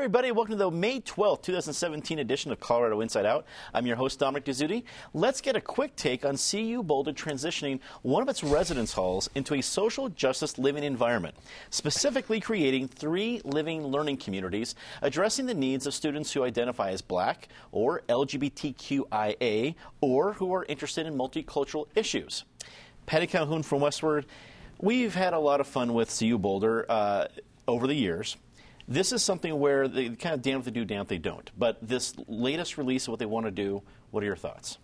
everybody. Welcome to the May 12th, 2017 edition of Colorado Inside Out. I'm your host, Dominic Dezzutti. Let's get a quick take on CU Boulder transitioning one of its residence halls into a social justice living environment, specifically creating three living learning communities addressing the needs of students who identify as black or LGBTQIA or who are interested in multicultural issues. Patty Calhoun from Westword. We've had a lot of fun with CU Boulder uh, over the years. This is something where they kind of damn if they do, damn if they don't. But this latest release of what they want to do, what are your thoughts?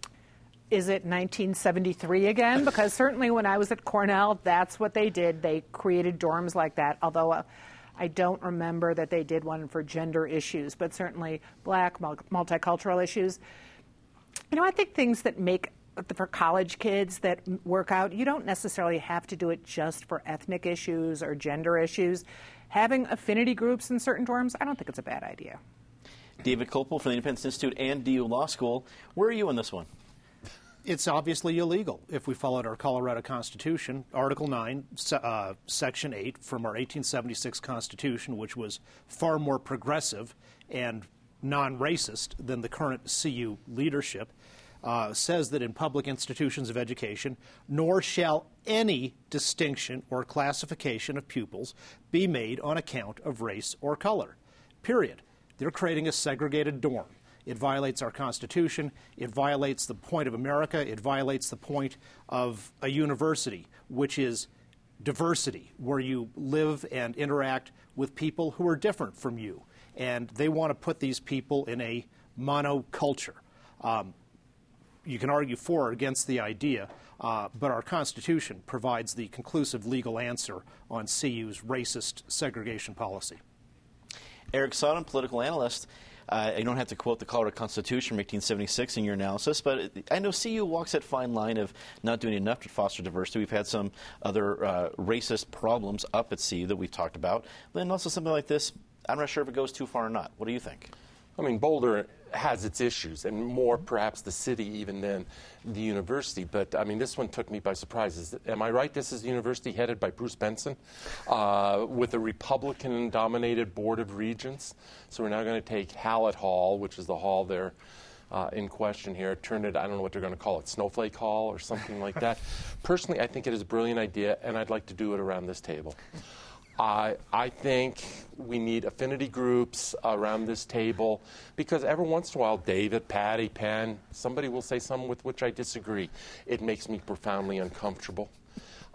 Is it 1973 again? Because certainly when I was at Cornell, that's what they did. They created dorms like that, although uh, I don't remember that they did one for gender issues, but certainly black, multicultural issues. You know, I think things that make for college kids that work out, you don't necessarily have to do it just for ethnic issues or gender issues having affinity groups in certain dorms, I don't think it's a bad idea. David Kopel from the Independence Institute and DU Law School. Where are you on this one? It's obviously illegal if we followed our Colorado Constitution, Article 9, uh, Section 8 from our 1876 Constitution, which was far more progressive and non racist than the current CU leadership uh, says that in public institutions of education, nor shall any distinction or classification of pupils be made on account of race or color. Period. They're creating a segregated dorm. It violates our Constitution. It violates the point of America. It violates the point of a university, which is diversity, where you live and interact with people who are different from you. And they want to put these people in a monoculture. Um, you can argue for or against the idea, uh, but our Constitution provides the conclusive legal answer on CU's racist segregation policy. Eric Sondermann, political analyst. Uh, you don't have to quote the Colorado Constitution from 1876 in your analysis, but I know CU walks that fine line of not doing enough to foster diversity. We've had some other uh, racist problems up at CU that we've talked about. Then also something like this, I'm not sure if it goes too far or not. What do you think? I mean, Boulder has its issues, and more perhaps the city even than the university. But I mean, this one took me by surprise. Is, am I right? This is the university headed by Bruce Benson uh, with a Republican dominated board of regents. So we're now going to take Hallett Hall, which is the hall there. Uh, in question here, turn it, I don't know what they're going to call it, Snowflake Hall or something like that. Personally, I think it is a brilliant idea, and I'd like to do it around this table. I, I think we need affinity groups around this table because every once in a while, David, Patty, Penn, somebody will say something with which I disagree. It makes me profoundly uncomfortable.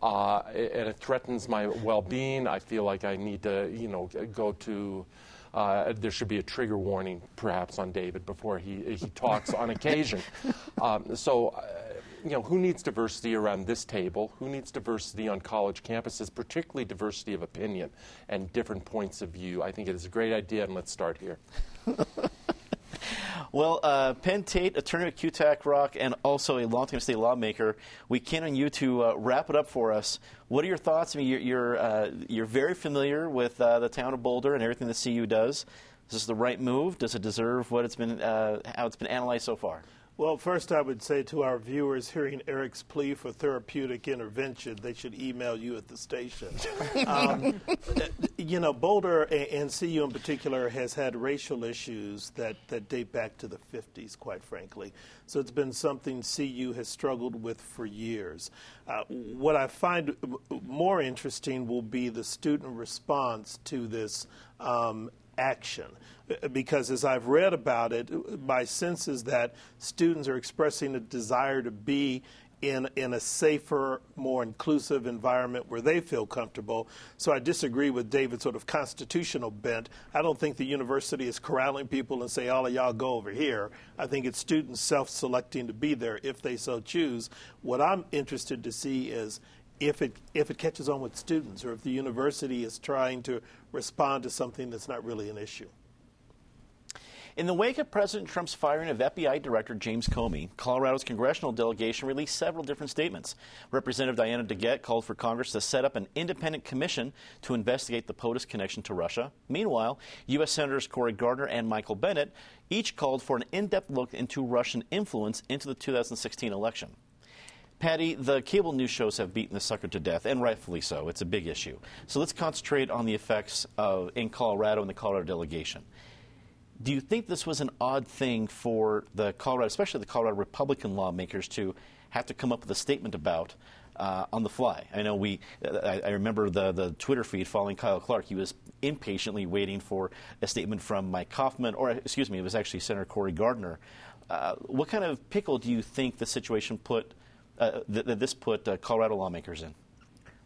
Uh, and it threatens my well-being. I feel like I need to, you know, go to. Uh, there should be a trigger warning, perhaps, on David before he he talks on occasion. Um, so. You know, who needs diversity around this table? Who needs diversity on college campuses, particularly diversity of opinion and different points of view? I think it is a great idea, and let's start here. well, uh, Penn Tate, attorney at Kutak Rock, and also a longtime state lawmaker, we count on you to uh, wrap it up for us. What are your thoughts? I mean, you're you're, uh, you're very familiar with uh, the town of Boulder and everything the CU does. Is this the right move? Does it deserve what it's been uh, how it's been analyzed so far? Well, first, I would say to our viewers hearing Eric's plea for therapeutic intervention, they should email you at the station. um, you know, Boulder and CU in particular has had racial issues that, that date back to the 50s, quite frankly. So it's been something CU has struggled with for years. Uh, what I find more interesting will be the student response to this um, action. Because as I've read about it, my sense is that students are expressing a desire to be in, in a safer, more inclusive environment where they feel comfortable. So I disagree with David's sort of constitutional bent. I don't think the university is corralling people and say, all of y'all go over here. I think it's students self selecting to be there if they so choose. What I'm interested to see is if it if it catches on with students or if the university is trying to respond to something that's not really an issue. In the wake of President Trump's firing of FBI Director James Comey, Colorado's congressional delegation released several different statements. Representative Diana DeGette called for Congress to set up an independent commission to investigate the POTUS connection to Russia. Meanwhile, U.S. Senators Cory Gardner and Michael Bennet each called for an in depth look into Russian influence into the 2016 election. Patty, the cable news shows have beaten the sucker to death, and rightfully so. It's a big issue. So let's concentrate on the effects of, in Colorado and the Colorado delegation. Do you think this was an odd thing for the Colorado, especially the Colorado Republican lawmakers, to have to come up with a statement about uh, on the fly? I know we. I, I, remember the the Twitter feed following Kyle Clark. He was impatiently waiting for a statement from Mike Coffman, or excuse me, it was actually Senator Cory Gardner. Uh, what kind of pickle do you think the situation put uh, that this put uh, Colorado lawmakers in?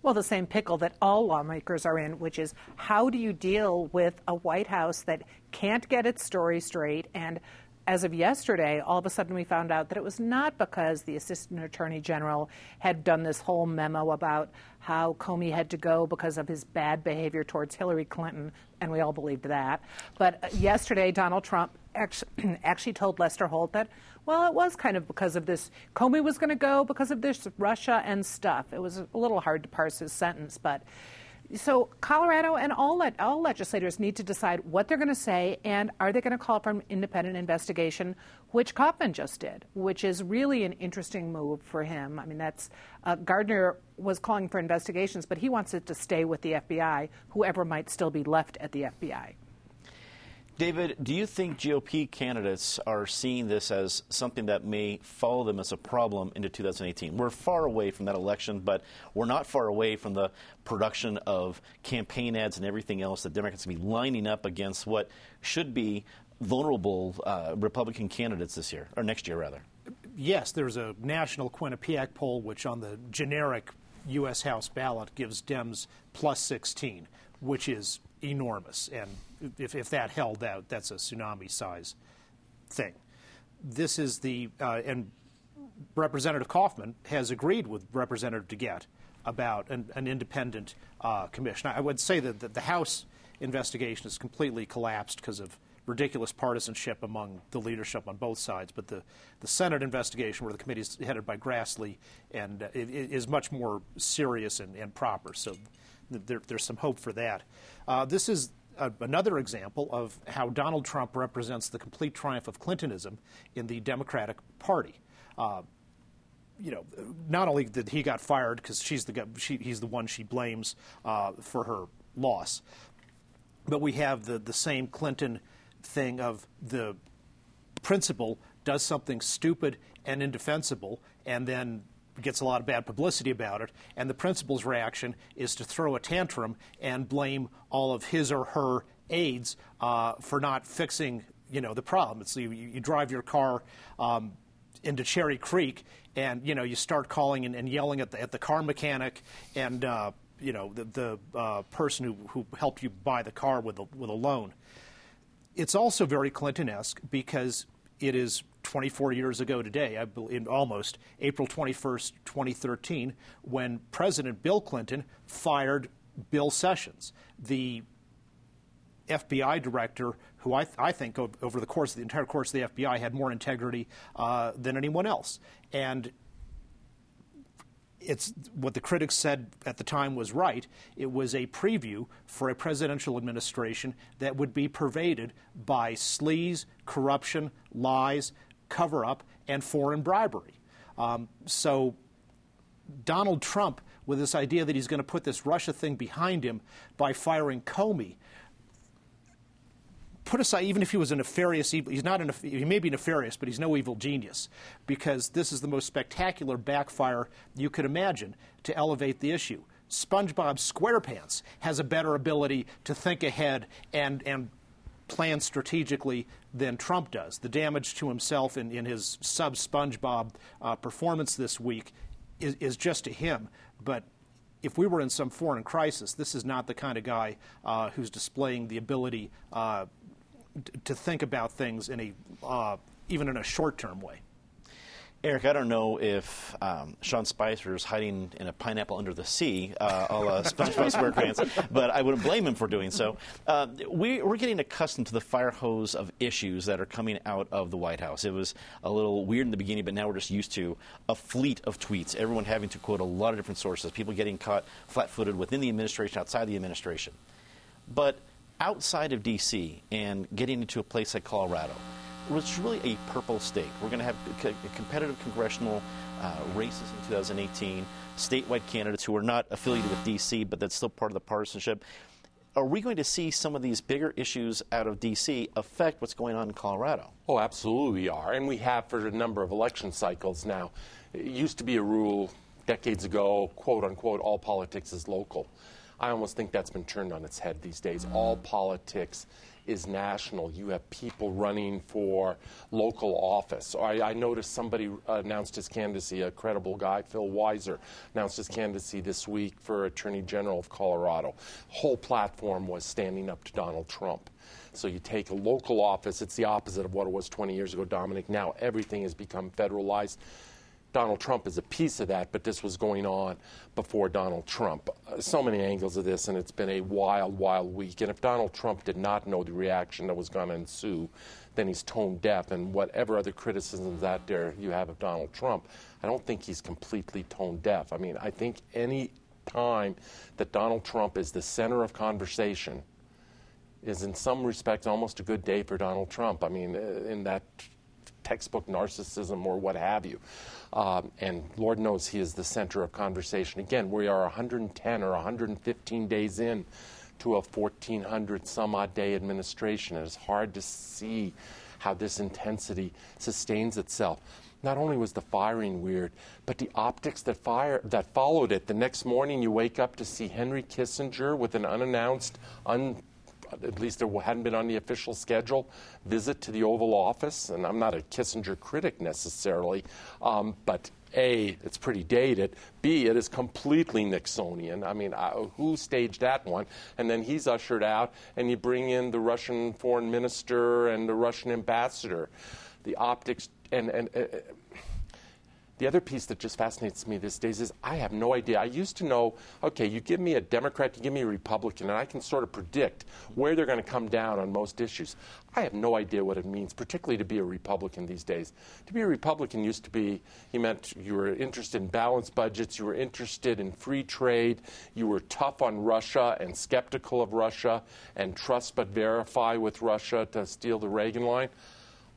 Well, the same pickle that all lawmakers are in, which is how do you deal with a White House that can't get its story straight and as of yesterday, all of a sudden we found out that it was not because the Assistant Attorney General had done this whole memo about how Comey had to go because of his bad behavior towards Hillary Clinton, and we all believed that. But uh, yesterday, Donald Trump actually told Lester Holt that, well, it was kind of because of this. Comey was going to go because of this Russia and stuff. It was a little hard to parse his sentence, but so Colorado and all le- all legislators need to decide what they're going to say and are they going to call for an independent investigation, which Coffman just did, which is really an interesting move for him. I mean, that's uh, Gardner was calling for investigations, but he wants it to stay with the FBI, whoever might still be left at the FBI. David, do you think GOP candidates are seeing this as something that may follow them as a problem into 2018? We're far away from that election, but we're not far away from the production of campaign ads and everything else that Democrats can be lining up against what should be vulnerable uh, Republican candidates this year, or next year, rather. Yes, there's a national Quinnipiac poll, which on the generic U.S. House ballot gives Dems plus 16, which is enormous. And if, if that held out, that's a tsunami size thing. This is the, uh, and Representative Coffman has agreed with Representative DeGette about an, an independent uh, commission. I would say that, the House investigation has completely collapsed because of ridiculous partisanship among the leadership on both sides. But the, the Senate investigation, where the committee is headed by Grassley, and uh, is much more serious and, and proper. So there, there's some hope for that. Uh, this is a, another example of how Donald Trump represents the complete triumph of Clintonism in the Democratic Party. Uh, you know, not only did he got fired because she's the she, he's the one she blames uh, for her loss, but we have the the same Clinton thing of the principal does something stupid and indefensible, and then gets a lot of bad publicity about it, and the principal's reaction is to throw a tantrum and blame all of his or her aides uh, for not fixing, you know, the problem. It's you, you drive your car um, into Cherry Creek, and you know you start calling and, and yelling at the, at the car mechanic and uh, you know the, the uh, person who, who helped you buy the car with a, with a loan. It's also very Clinton-esque because it is 24 years ago today, I believe, almost April 21st, 2013, when President Bill Clinton fired Bill Sessions, the FBI director who I, th- I, think over the course of the entire course of the FBI had more integrity uh, than anyone else. And it's what the critics said at the time was right. It was a preview for a presidential administration that would be pervaded by sleaze, corruption, lies, cover up, and foreign bribery. Um, so Donald Trump, with this idea that he's going to put this Russia thing behind him by firing Comey, put aside, even if he was a nefarious he's not, a, he may be nefarious, but he's no evil genius, because this is the most spectacular backfire you could imagine to elevate the issue. SpongeBob SquarePants has a better ability to think ahead and, and plan strategically than Trump does. The damage to himself in, in his sub SpongeBob uh, performance this week is, is just to him. But if we were in some foreign crisis, this is not the kind of guy uh, who's displaying the ability uh, to think about things in a uh, even in a short term way. Eric, I don't know if um, Sean Spicer is hiding in a pineapple under the sea, uh, a la SpongeBob SquarePants, but I wouldn't blame him for doing so. Uh, we, are getting accustomed to the fire hose of issues that are coming out of the White House. It was a little weird in the beginning, but now we're just used to a fleet of tweets, everyone having to quote a lot of different sources, people getting caught flat footed within the administration, outside the administration. But outside of D.C. and getting into a place like Colorado, is really a purple state. We're going to have competitive congressional uh, races in 2018, statewide candidates who are not affiliated with D.C., but that's still part of the partisanship. are we going to see some of these bigger issues out of D.C. affect what's going on in Colorado? Oh, absolutely we are. And we have for a number of election cycles now. It used to be a rule decades ago, quote unquote, all politics is local. I almost think that's been turned on its head these days. All politics is national. You have people running for local office. I, I, noticed somebody uh, announced his candidacy, a credible guy, Phil Weiser, announced his candidacy this week for Attorney General of Colorado. Whole platform was standing up to Donald Trump. So you take a local office, it's the opposite of what it was 20 years ago, Dominic. Now everything has become federalized. Donald Trump is a piece of that, but this was going on before Donald Trump. Uh, so many angles of this, and it's been a wild, wild week. And if Donald Trump did not know the reaction that was going to ensue, then he's tone deaf. And whatever other criticisms out there you have of Donald Trump, I don't think he's completely tone deaf. I mean, I think any time that Donald Trump is the center of conversation is in some respects almost a good day for Donald Trump. I mean, uh, in that textbook narcissism or what have you. Um, and Lord knows he is the center of conversation. Again, we are 110 or 115 days in to a 1400 some odd day administration. It is hard to see how this intensity sustains itself. Not only was the firing weird, but the optics that fire that followed it. The next morning, you wake up to see Henry Kissinger with an unannounced, un at least there hadn't been on the official schedule, visit to the Oval Office. And I'm not a Kissinger critic necessarily, um, but A, it's pretty dated. B, it is completely Nixonian. I mean, uh, who staged that one? And then he's ushered out, and you bring in the Russian foreign minister and the Russian ambassador. The optics, and, and uh, the other piece that just fascinates me these days is I have no idea. I used to know, okay, you give me a Democrat, you give me a Republican, and I can sort of predict where they're going to come down on most issues. I have no idea what it means, particularly to be a Republican these days. To be a Republican used to be, he meant you were interested in balanced budgets, you were interested in free trade, you were tough on Russia and skeptical of Russia, and trust but verify with Russia to steal the Reagan line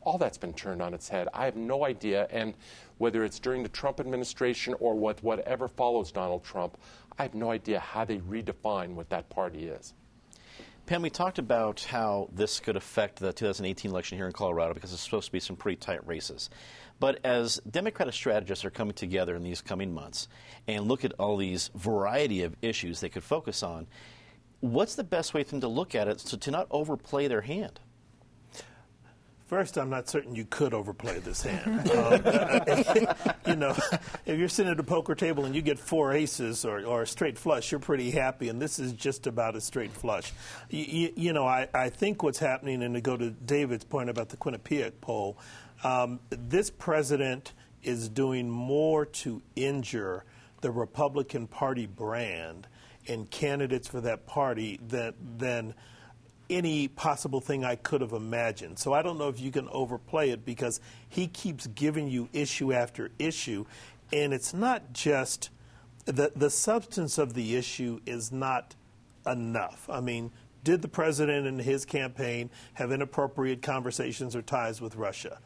all that's been turned on its head. I have no idea. And whether it's during the Trump administration or what, whatever follows Donald Trump, I have no idea how they redefine what that party is. Pam, we talked about how this could affect the 2018 election here in Colorado because it's supposed to be some pretty tight races. But as Democratic strategists are coming together in these coming months and look at all these variety of issues they could focus on, what's the best way for them to look at it so to not overplay their hand? First, I'm not certain you could overplay this hand. Um, you know, if you're sitting at a poker table and you get four aces or, or a straight flush, you're pretty happy, and this is just about a straight flush. You, you, you know, I, I think what's happening, and to go to David's point about the Quinnipiac poll, um, this president is doing more to injure the Republican Party brand and candidates for that party than than any possible thing I could have imagined. So I don't know if you can overplay it because he keeps giving you issue after issue, and it's not just the the substance of the issue is not enough. I mean, did the president and his campaign have inappropriate conversations or ties with Russia?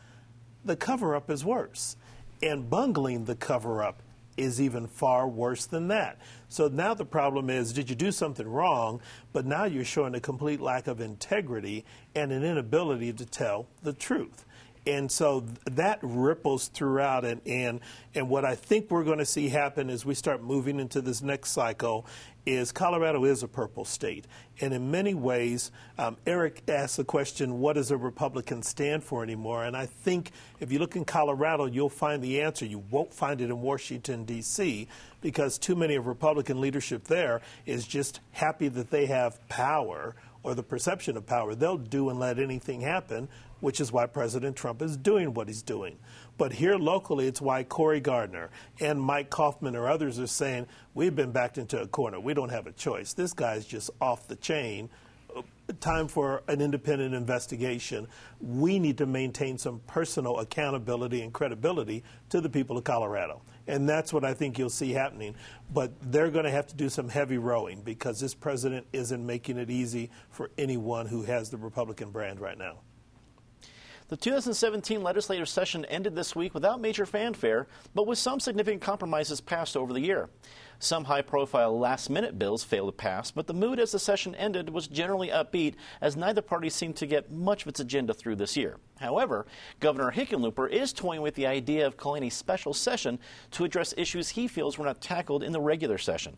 The cover up is worse. And bungling the cover up is even far worse than that. So now the problem is did you do something wrong? But now you're showing a complete lack of integrity and an inability to tell the truth. And so that ripples throughout. And, and, and what I think we're going to see happen is we start moving into this next cycle is Colorado is a purple state. And in many ways, um, Eric asked the question, what does a Republican stand for anymore? And I think if you look in Colorado, you'll find the answer. You won't find it in Washington, D.C., because too many of Republican leadership there is just happy that they have power or the perception of power. They'll do and let anything happen, which is why President Trump is doing what he's doing. But here locally, it's why Cory Gardner and Mike Coffman or others are saying, we've been backed into a corner. We don't have a choice. This guy's just off the chain. Time for an independent investigation. We need to maintain some personal accountability and credibility to the people of Colorado. And that's what I think you'll see happening. But they're going to have to do some heavy rowing because this president isn't making it easy for anyone who has the Republican brand right now. The 2017 legislative session ended this week without major fanfare, but with some significant compromises passed over the year. Some high profile last minute bills failed to pass, but the mood as the session ended was generally upbeat as neither party seemed to get much of its agenda through this year. However, Governor Hickenlooper is toying with the idea of calling a special session to address issues he feels were not tackled in the regular session.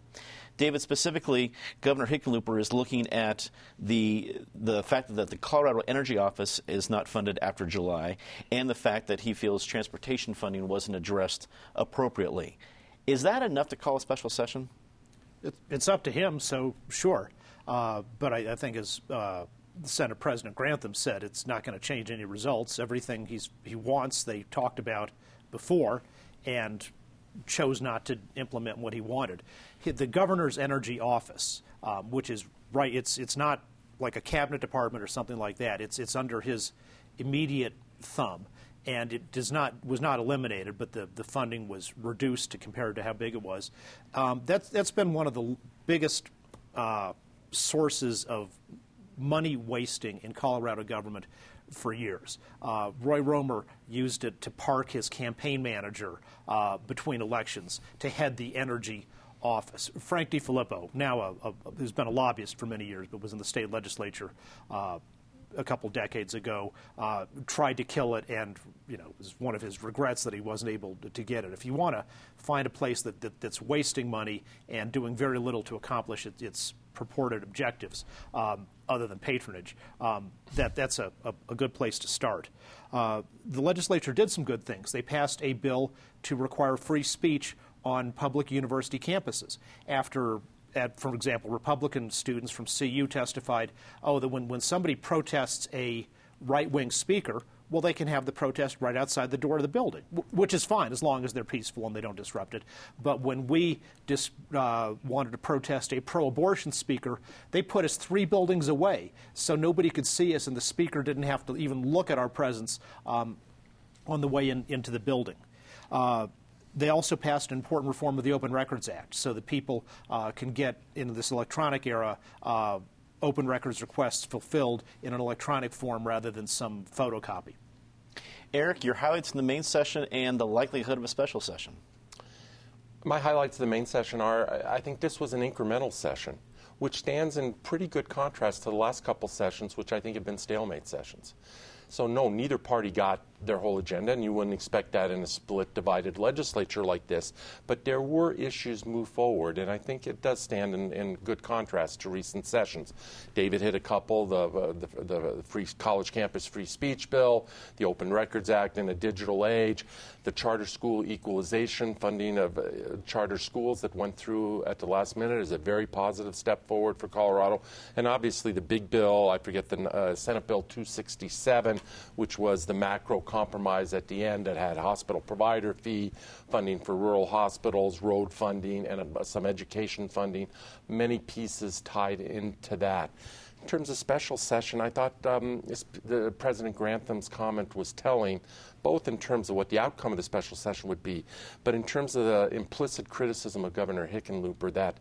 David, specifically, Governor Hickenlooper is looking at the the fact that the Colorado Energy Office is not funded after July, and the fact that he feels transportation funding wasn't addressed appropriately. Is that enough to call a special session? It, it's up to him, so sure. Uh, but I, I, think, as uh, Senate President Grantham said, it's not going to change any results. Everything he's, he wants, they talked about before, and chose not to implement what he wanted. The governor's energy office, um, which is right, it's it's not like a cabinet department or something like that. It's it's under his immediate thumb, and it does not was not eliminated, but the, the funding was reduced to compared to how big it was. Um, that's that's been one of the biggest uh, sources of money wasting in Colorado government for years. Uh, Roy Romer used it to park his campaign manager uh, between elections to head the energy office. Frank DeFilippo, now a, a, who's been a lobbyist for many years, but was in the state legislature uh, a couple decades ago, uh, tried to kill it, and you know, it was one of his regrets that he wasn't able to, to get it. If you want to find a place that, that, that's wasting money and doing very little to accomplish it, its purported objectives, um, other than patronage, um, that, that's a, a, a, good place to start. Uh, the legislature did some good things. They passed a bill to require free speech on public university campuses after at, for example, Republican students from CU testified, oh, that when, when somebody protests a right wing speaker, well, they can have the protest right outside the door of the building, which is fine as long as they're peaceful and they don't disrupt it. But when we dis, uh, wanted to protest a pro abortion speaker, they put us three buildings away so nobody could see us and the speaker didn't have to even look at our presence um, on the way in, into the building. Uh, they also passed an important reform of the Open Records Act so that people uh, can get into this electronic era uh, open records requests fulfilled in an electronic form rather than some photocopy. Eric, your highlights in the main session and the likelihood of a special session. My highlights of the main session are I think this was an incremental session, which stands in pretty good contrast to the last couple sessions, which I think have been stalemate sessions. So, no, neither party got their whole agenda, and you wouldn't expect that in a split, divided legislature like this. But there were issues move forward, and I think it does stand in, in good contrast to recent sessions. David hit a couple: the, uh, the, the free college campus free speech bill, the Open Records Act in a digital age, the charter school equalization funding of uh, charter schools that went through at the last minute is a very positive step forward for Colorado, and obviously the big bill. I forget the uh, Senate Bill 267, which was the macro compromise at the end that had hospital provider fee, funding for rural hospitals, road funding, and uh, some education funding. Many pieces tied into that. In terms of special session, I thought um, the President Grantham's comment was telling, both in terms of what the outcome of the special session would be, but in terms of the implicit criticism of Governor Hickenlooper that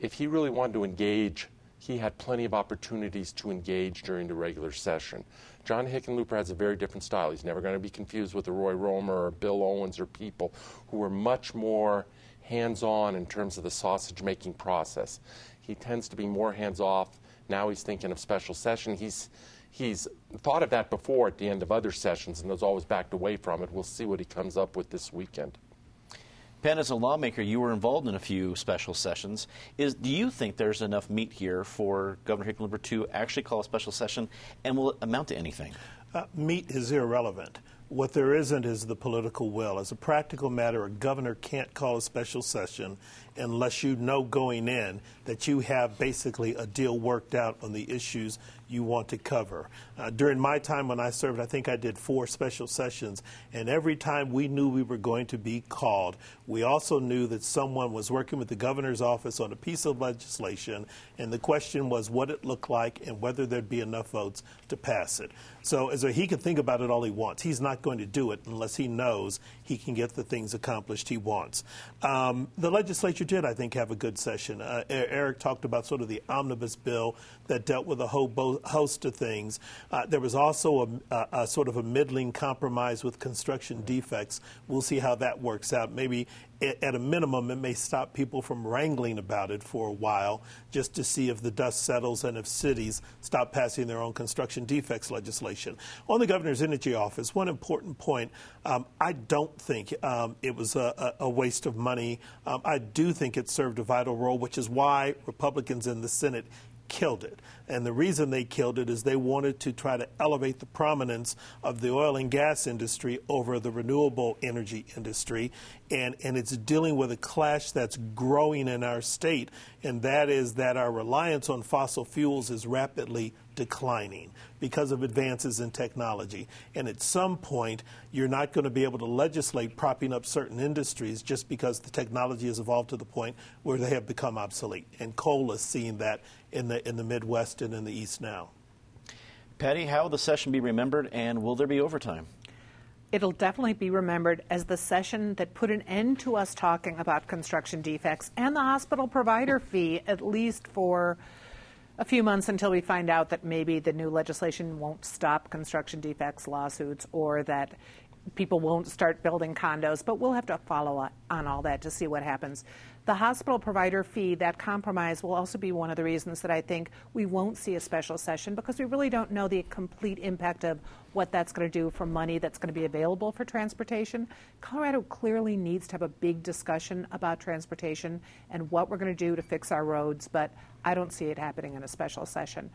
if he really wanted to engage, he had plenty of opportunities to engage during the regular session. John Hickenlooper has a very different style. He's never going to be confused with the Roy Romer or Bill Owens or people who are much more hands on in terms of the sausage making process. He tends to be more hands off. Now he's thinking of special session. He's he's thought of that before at the end of other sessions and has always backed away from it. We'll see what he comes up with this weekend. Penn, as a lawmaker, you were involved in a few special sessions. Is do you think there's enough meat here for Governor Hickenlooper to actually call a special session, and will it amount to anything? Uh, meat is irrelevant. What there isn't is the political will. As a practical matter, a governor can't call a special session unless you know going in that you have basically a deal worked out on the issues you want to cover. Uh, during my time when I served, I think I did four special sessions, and every time we knew we were going to be called, we also knew that someone was working with the governor's office on a piece of legislation, and the question was what it looked like and whether there'd be enough votes to pass it. So, as a, he can think about it all he wants. He's not going to do it unless he knows he can get the things accomplished he wants. Um, the legislature did, I think, have a good session. Uh, Eric talked about sort of the omnibus bill that dealt with a whole bo- host of things. Uh, there was also a, a, a, sort of a middling compromise with construction defects. We'll see how that works out. Maybe at a minimum, it may stop people from wrangling about it for a while just to see if the dust settles and if cities stop passing their own construction defects legislation. On the governor's energy office, one important point um, I don't think um, it was a, a, waste of money. Um, I do think it served a vital role, which is why Republicans in the Senate killed it. And the reason they killed it is they wanted to try to elevate the prominence of the oil and gas industry over the renewable energy industry. And, and it's dealing with a clash that's growing in our state, and that is that our reliance on fossil fuels is rapidly declining because of advances in technology. And at some point, you're not going to be able to legislate propping up certain industries just because the technology has evolved to the point where they have become obsolete. And coal is seeing that in the, in the Midwest and in the East now. Patty, how will the session be remembered, and will there be overtime? It'll definitely be remembered as the session that put an end to us talking about construction defects and the hospital provider fee, at least for a few months until we find out that maybe the new legislation won't stop construction defects lawsuits or that people won't start building condos, but we'll have to follow up on all that to see what happens. The hospital provider fee, that compromise, will also be one of the reasons that I think we won't see a special session because we really don't know the complete impact of what that's going to do for money that's going to be available for transportation. Colorado clearly needs to have a big discussion about transportation and what we're going to do to fix our roads, but I don't see it happening in a special session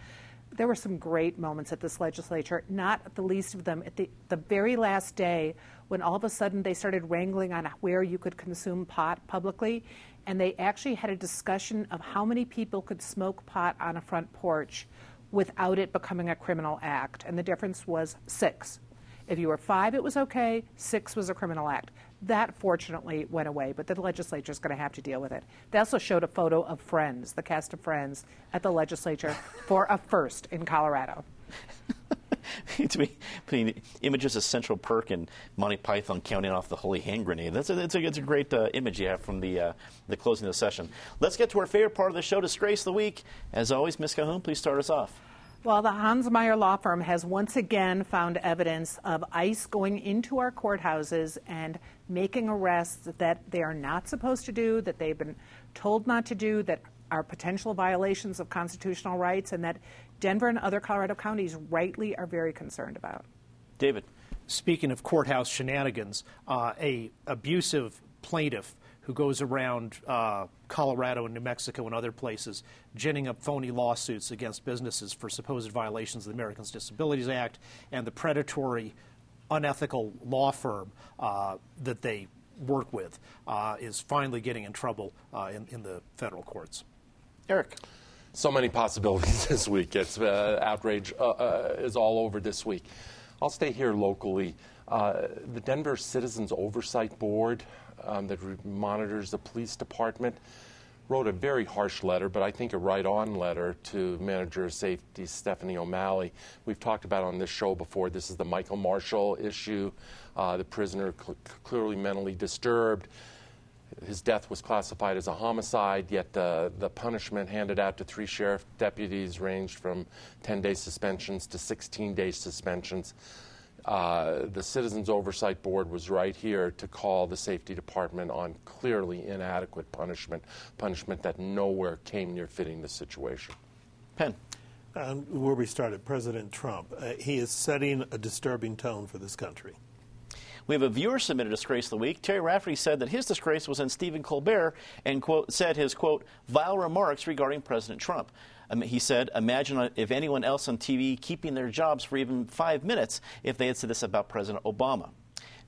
there were some great moments at this legislature, not the least of them at the, the very last day when all of a sudden they started wrangling on where you could consume pot publicly. And they actually had a discussion of how many people could smoke pot on a front porch without it becoming a criminal act. And the difference was six. If you were five, it was okay, six was a criminal act. That fortunately went away, but the legislature is going to have to deal with it. They also showed a photo of Friends, the cast of Friends, at the legislature for a first in Colorado. putting images of Central Perk and Monty Python counting off the holy hand grenade. That's a, that's a, it's a great uh, image you have from the, uh, the closing of the session. Let's get to our favorite part of the show, Disgrace of the Week. As always, Ms. Calhoun, please start us off. Well, the Hans Meyer law firm has once again found evidence of ICE going into our courthouses and making arrests that they are not supposed to do, that they've been told not to do, that are potential violations of constitutional rights, and that Denver and other Colorado counties rightly are very concerned about. David. Speaking of courthouse shenanigans, uh, a abusive plaintiff who goes around uh, Colorado and New Mexico and other places ginning up phony lawsuits against businesses for supposed violations of the Americans with Disabilities Act and the predatory, unethical law firm uh, that they work with uh, is finally getting in trouble uh, in, in, the federal courts. Eric. So many possibilities this week. It's uh, outrage uh, is all over this week. I'll stay here locally. the Denver Citizens Oversight Board um, that monitors the police department, wrote a very harsh letter, but I think a right on letter to Manager of Safety Stephanie O'Malley. We've talked about on this show before. This is the Michael Marshall issue. Uh, the prisoner cl- clearly mentally disturbed. His death was classified as a homicide, yet uh, the punishment handed out to three sheriff deputies ranged from 10 day suspensions to 16 day suspensions. Uh, the Citizens Oversight Board was right here to call the Safety Department on clearly inadequate punishment, punishment that nowhere came near fitting the situation. Penn. Um, where we started, President Trump. Uh, he is setting a disturbing tone for this country. We have a viewer submitted a disgrace of the week. Terry Rafferty said that his disgrace was in Stephen Colbert and quote said his quote vile remarks regarding President Trump. Um, he said, Imagine if anyone else on TV keeping their jobs for even five minutes if they had said this about President Obama.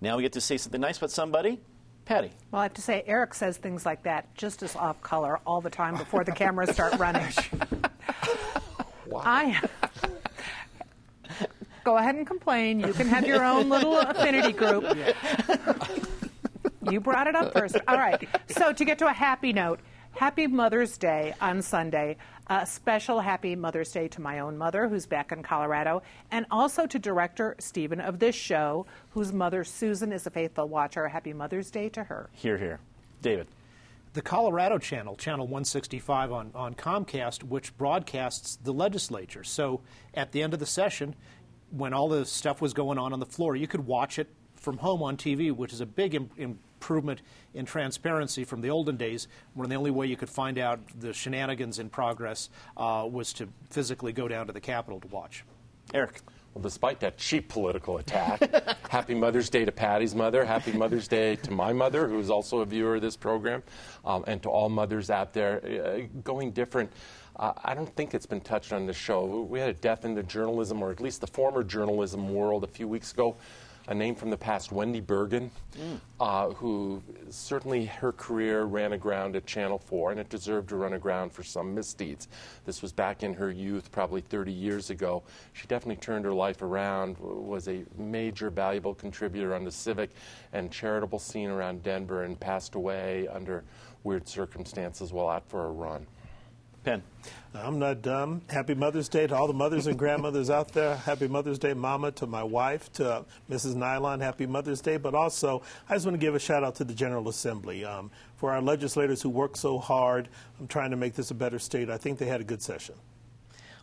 Now we get to say something nice about somebody. Patty. Well, I have to say, Eric says things like that just as off color all the time before the cameras start running. wow. I. Go ahead and complain. You can have your own little affinity group. You brought it up first. All right. So, to get to a happy note, Happy Mother's Day on Sunday. A special happy Mother's Day to my own mother, who's back in Colorado, and also to director Stephen of this show, whose mother, Susan, is a faithful watcher. Happy Mother's Day to her. Here, here. David. the Colorado channel, channel 165 on, on Comcast, which broadcasts the legislature. So at the end of the session, when all the stuff was going on on the floor, you could watch it from home on TV, which is a big Im- improvement in transparency from the olden days, when the only way you could find out the shenanigans in progress uh, was to physically go down to the Capitol to watch. Eric. Well, despite that cheap political attack, happy Mother's Day to Patty's mother. Happy Mother's Day to my mother, who is also a viewer of this program, um, and to all mothers out there. Uh, going different. Uh, I don't think it's been touched on this show. We had a death in the journalism, or at least the former journalism world, a few weeks ago a name from the past, Wendy Bergen, mm. uh, who certainly her career ran aground at Channel 4, and it deserved to run aground for some misdeeds. This was back in her youth, probably 30 years ago. She definitely turned her life around, was a major, valuable contributor on the civic and charitable scene around Denver, and passed away under weird circumstances while out for a run. Penn. I'm not dumb. Happy Mother's Day to all the mothers and grandmothers out there. Happy Mother's Day, Mama, to my wife, to Mrs. Nylon. Happy Mother's Day. But also, I just want to give a shout out to the General Assembly. Um, for our legislators who work so hard, I'm trying to make this a better state. I think they had a good session.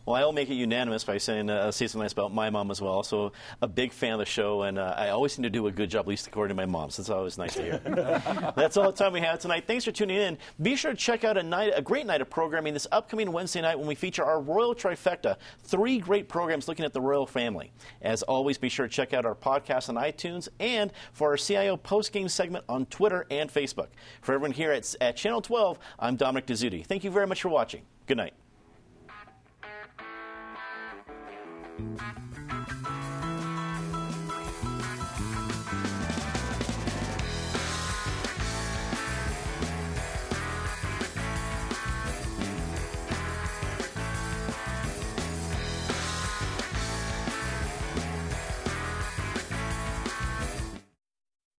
Well, I'll make it unanimous by saying uh, say something nice about my mom as well. So a big fan of the show, and uh, I always seem to do a good job, at least according to my mom. So it's always nice to hear. That's all the time we have tonight. Thanks for tuning in. Be sure to check out a night, a great night of programming this upcoming Wednesday night when we feature our Royal Trifecta. Three great programs looking at the royal family. As always, be sure to check out our podcast on iTunes and for our CIO post game segment on Twitter and Facebook. For everyone here at, at Channel 12, I'm Dominic Dezzutti. Thank you very much for watching. Good night. You.